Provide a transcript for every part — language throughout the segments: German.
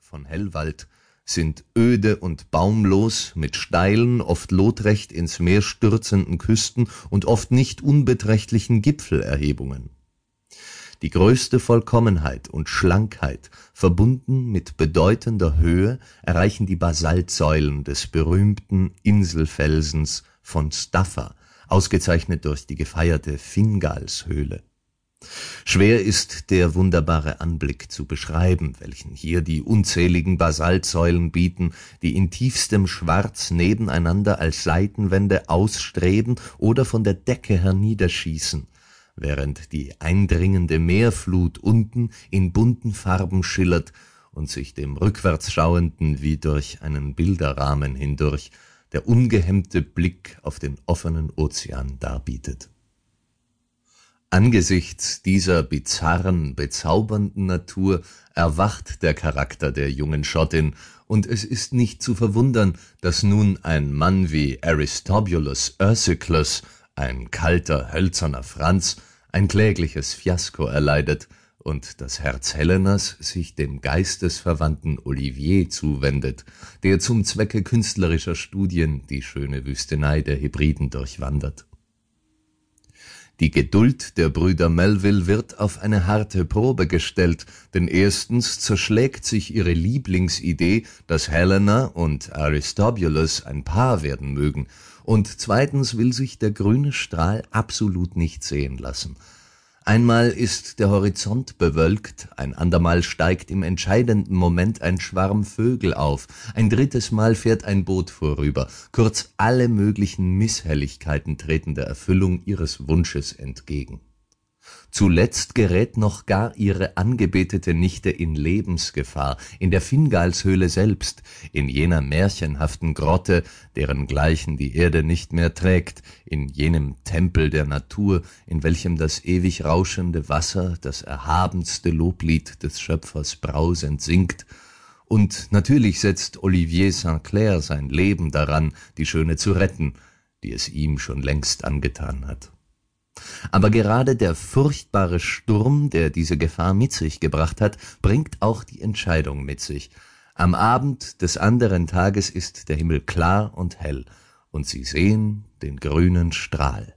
von Hellwald sind öde und baumlos mit steilen, oft lotrecht ins Meer stürzenden Küsten und oft nicht unbeträchtlichen Gipfelerhebungen. Die größte Vollkommenheit und Schlankheit, verbunden mit bedeutender Höhe, erreichen die Basaltsäulen des berühmten Inselfelsens von Staffa, ausgezeichnet durch die gefeierte Fingalshöhle. Schwer ist der wunderbare Anblick zu beschreiben, welchen hier die unzähligen Basaltsäulen bieten, die in tiefstem Schwarz nebeneinander als Seitenwände ausstreben oder von der Decke herniederschießen während die eindringende Meerflut unten in bunten Farben schillert und sich dem Rückwärtsschauenden wie durch einen Bilderrahmen hindurch der ungehemmte Blick auf den offenen Ozean darbietet. Angesichts dieser bizarren, bezaubernden Natur erwacht der Charakter der jungen Schottin, und es ist nicht zu verwundern, dass nun ein Mann wie Aristobulus Ursiclus, ein kalter, hölzerner Franz, ein klägliches Fiasko erleidet und das Herz Helenas sich dem geistesverwandten Olivier zuwendet, der zum Zwecke künstlerischer Studien die schöne Wüstenei der Hebriden durchwandert. Die Geduld der Brüder Melville wird auf eine harte Probe gestellt, denn erstens zerschlägt sich ihre Lieblingsidee, dass Helena und Aristobulus ein Paar werden mögen, und zweitens will sich der grüne Strahl absolut nicht sehen lassen. Einmal ist der Horizont bewölkt, ein andermal steigt im entscheidenden Moment ein Schwarm Vögel auf, ein drittes Mal fährt ein Boot vorüber, kurz alle möglichen Misshelligkeiten treten der Erfüllung ihres Wunsches entgegen Zuletzt gerät noch gar ihre angebetete Nichte in Lebensgefahr, in der Fingalshöhle selbst, in jener märchenhaften Grotte, derengleichen die Erde nicht mehr trägt, in jenem Tempel der Natur, in welchem das ewig rauschende Wasser das erhabenste Loblied des Schöpfers brausend singt, und natürlich setzt Olivier St. Clair sein Leben daran, die Schöne zu retten, die es ihm schon längst angetan hat. Aber gerade der furchtbare Sturm, der diese Gefahr mit sich gebracht hat, bringt auch die Entscheidung mit sich. Am Abend des anderen Tages ist der Himmel klar und hell, und sie sehen den grünen Strahl.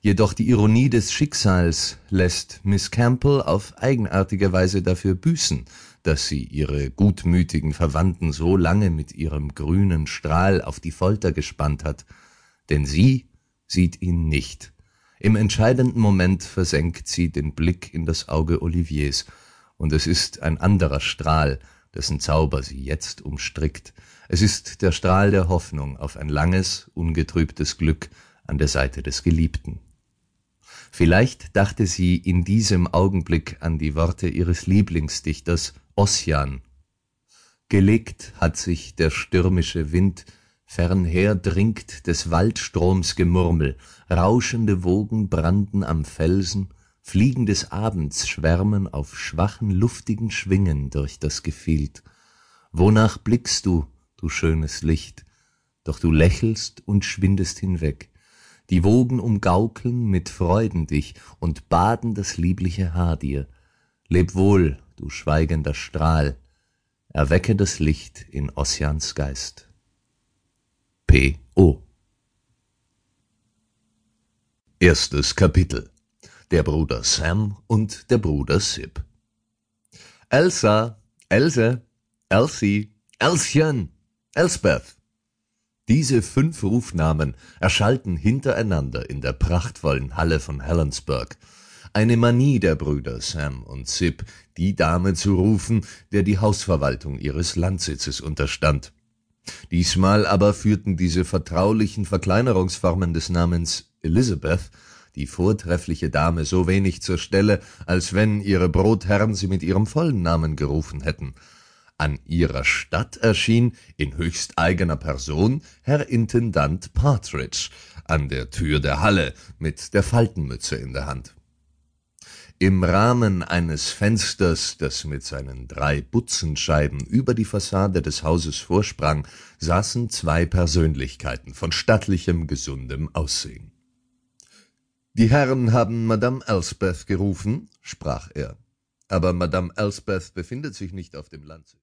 Jedoch die Ironie des Schicksals lässt Miss Campbell auf eigenartige Weise dafür büßen, dass sie ihre gutmütigen Verwandten so lange mit ihrem grünen Strahl auf die Folter gespannt hat, denn sie sieht ihn nicht im entscheidenden Moment versenkt sie den Blick in das Auge Oliviers, und es ist ein anderer Strahl, dessen Zauber sie jetzt umstrickt. Es ist der Strahl der Hoffnung auf ein langes, ungetrübtes Glück an der Seite des Geliebten. Vielleicht dachte sie in diesem Augenblick an die Worte ihres Lieblingsdichters Ossian. Gelegt hat sich der stürmische Wind Fernher dringt des Waldstroms Gemurmel, rauschende Wogen branden am Felsen, Fliegen des Abends schwärmen auf schwachen, luftigen Schwingen durch das Gefild. Wonach blickst du, du schönes Licht? Doch du lächelst und schwindest hinweg. Die Wogen umgaukeln mit Freuden dich und baden das liebliche Haar dir. Leb wohl, du schweigender Strahl, erwecke das Licht in Ossians Geist. P.O. Erstes Kapitel Der Bruder Sam und der Bruder Sip Elsa, Else, Elsie, Elschen, Elsbeth. Diese fünf Rufnamen erschallten hintereinander in der prachtvollen Halle von Helensburg. Eine Manie der Brüder Sam und Sip, die Dame zu rufen, der die Hausverwaltung ihres Landsitzes unterstand. Diesmal aber führten diese vertraulichen Verkleinerungsformen des Namens Elizabeth die vortreffliche Dame so wenig zur Stelle, als wenn ihre Brotherren sie mit ihrem vollen Namen gerufen hätten. An ihrer Stadt erschien in höchst eigener Person Herr Intendant Partridge an der Tür der Halle mit der Faltenmütze in der Hand. Im Rahmen eines Fensters, das mit seinen drei Butzenscheiben über die Fassade des Hauses vorsprang, saßen zwei Persönlichkeiten von stattlichem, gesundem Aussehen. »Die Herren haben Madame Elsbeth gerufen«, sprach er, »aber Madame Elsbeth befindet sich nicht auf dem Landsitz.«